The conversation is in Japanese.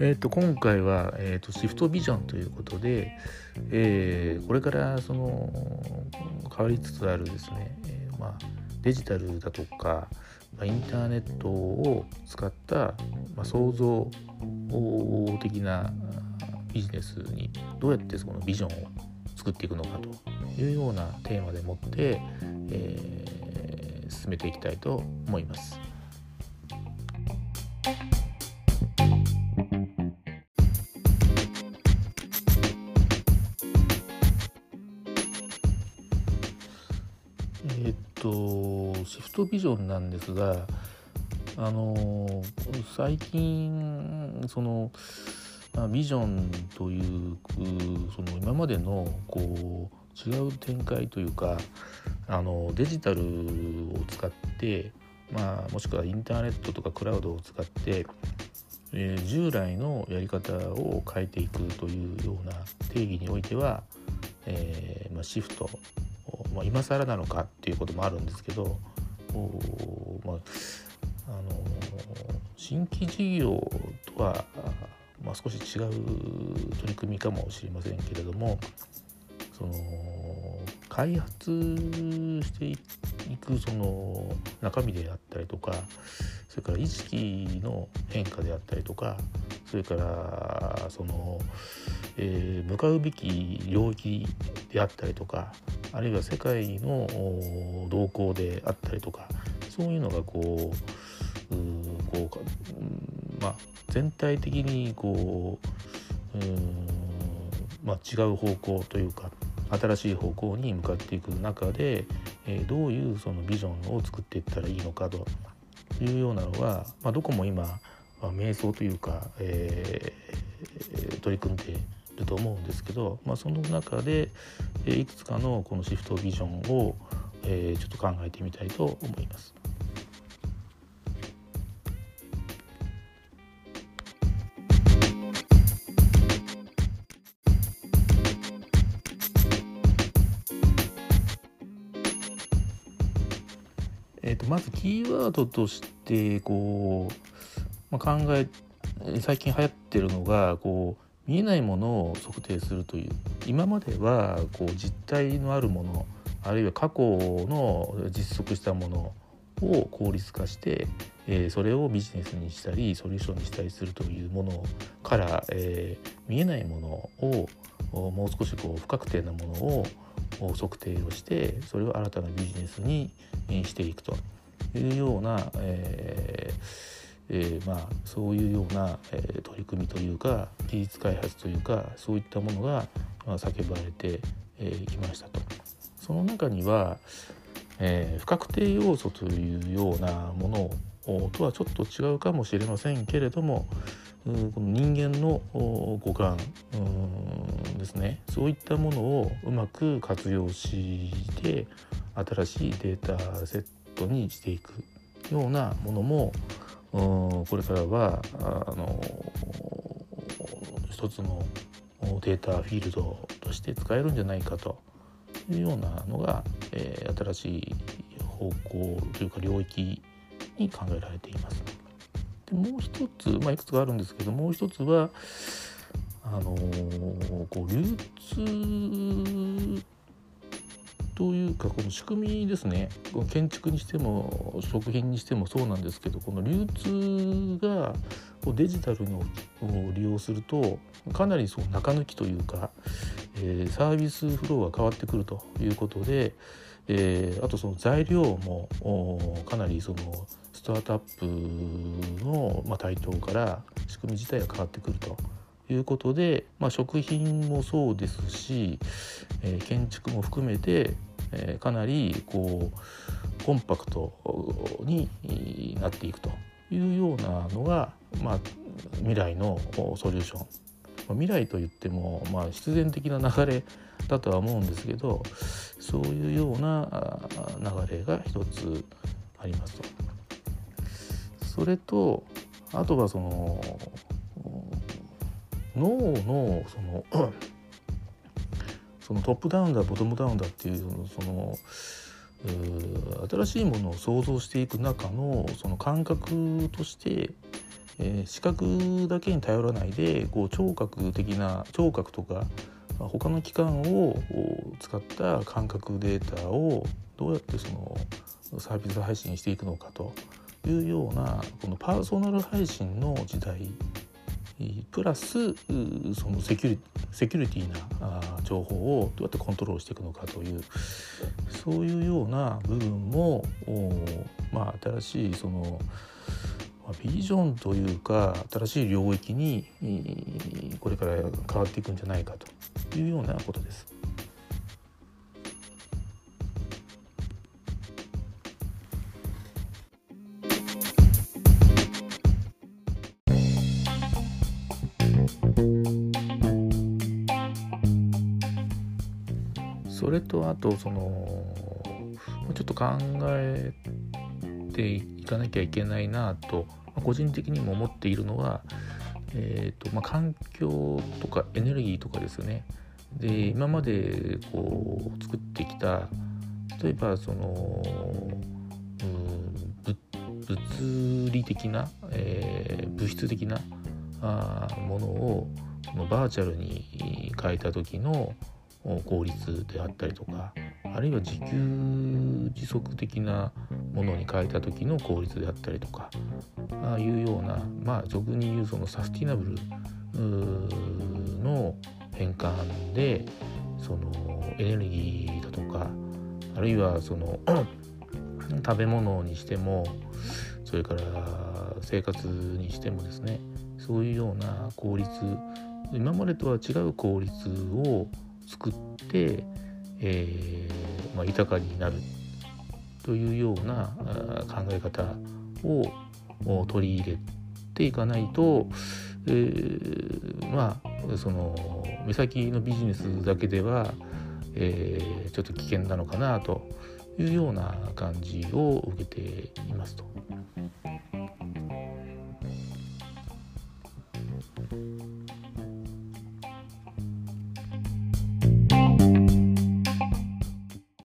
えー、と今回は、えーと、シフトビジョンということで、えー、これからその変わりつつあるですね、えー、まあ、デジタルだとか、まあ、インターネットを使った、まあ、創造的なビジネスにどうやってそのビジョンを作っていくのかというようなテーマでもって、えー、進めていきたいと思います。えっとシフトビジョンなんですがあの最近そのビジョンというその今までのこう違う展開というかあのデジタルを使って、まあ、もしくはインターネットとかクラウドを使って、えー、従来のやり方を変えていくというような定義においては、えーまあ、シフト、まあ、今更なのかっていうこともあるんですけどまあ、あの新規事業とは少し違う取り組みかもしれませんけれどもその開発していくその中身であったりとかそれから意識の変化であったりとかそれからその、えー、向かうべき領域であったりとかあるいは世界の動向であったりとかそういうのがこううこうまあ全体的にこううん、まあ、違う方向というか新しい方向に向かっていく中で、えー、どういうそのビジョンを作っていったらいいのかというようなのは、まあ、どこも今、まあ、瞑想というか、えー、取り組んでいると思うんですけど、まあ、その中で、えー、いくつかのこのシフトビジョンを、えー、ちょっと考えてみたいと思います。まずキーワードとしてこう、まあ、考え最近流行ってるのがこう見えないものを測定するという。今まではこう実体のあるものあるいは過去の実測したものを効率化して、えー、それをビジネスにしたりソリューションにしたりするというものから、えー、見えないものをもう少しこう不確定なものを測定をしてそれを新たなビジネスにしていくというような、えーえー、まあ、そういうような、え、取り組みというか技術開発というかそういったものが、叫ばれてき、えー、ましたと。その中には、えー、不確定要素というようなものとはちょっと違うかもしれませんけれどもこの人間の五感ですね。そういったものをうまく活用して新しいデータセットにしていくようなものもこれからはあの一つのデータフィールドとして使えるんじゃないかと。いうようなのが、え、新しい方向というか領域に考えられています。でもう一つ、まあ、いくつかあるんですけどもう一つはあのー、こう流通というかこの仕組みですね建築にしても食品にしてもそうなんですけどこの流通がこうデジタルのを利用するとかなりその中抜きというか、えー、サービスフローが変わってくるということで、えー、あとその材料もかなりそのスタートアップの、ま、台頭から仕組み自体が変わってくるということで、まあ、食品もそうですし、えー、建築も含めて、えー、かなりこうコンパクトになっていくというようなのが、まあ、未来のソリューション。未来といっても、まあ、必然的な流れだとは思うんですけどそういうような流れが一つありますと。それとあとはその脳のその そのトップダウンだボトムダウンだっていうその新しいものを想像していく中のその感覚として、えー、視覚だけに頼らないでこう聴覚的な聴覚とか他の器官を使った感覚データをどうやってそのサービス配信していくのかと。いうようなこのパーソナル配信の時代プラスそのセキュリセキュリティな情報をどうやってコントロールしていくのかというそういうような部分もまあ新しいそのビジョンというか新しい領域にこれから変わっていくんじゃないかというようなことです。それとあとそのちょっと考えていかなきゃいけないなと個人的にも思っているのは、えーとまあ、環境とかエネルギーとかですよね。で今までこう作ってきた例えばその物理的な、えー、物質的なあものをそのバーチャルに変えた時の効率であったりとかあるいは自給自足的なものに変えた時の効率であったりとかああいうようなまあ俗に言うそのサスティナブルの変換でそのエネルギーだとかあるいはその食べ物にしてもそれから生活にしてもですねそういうような効率今までとは違う効率を作って、えー、まあ、豊かになるというような考え方を取り入れていかないと、えー、まあその目先のビジネスだけでは、えー、ちょっと危険なのかなというような感じを受けていますと。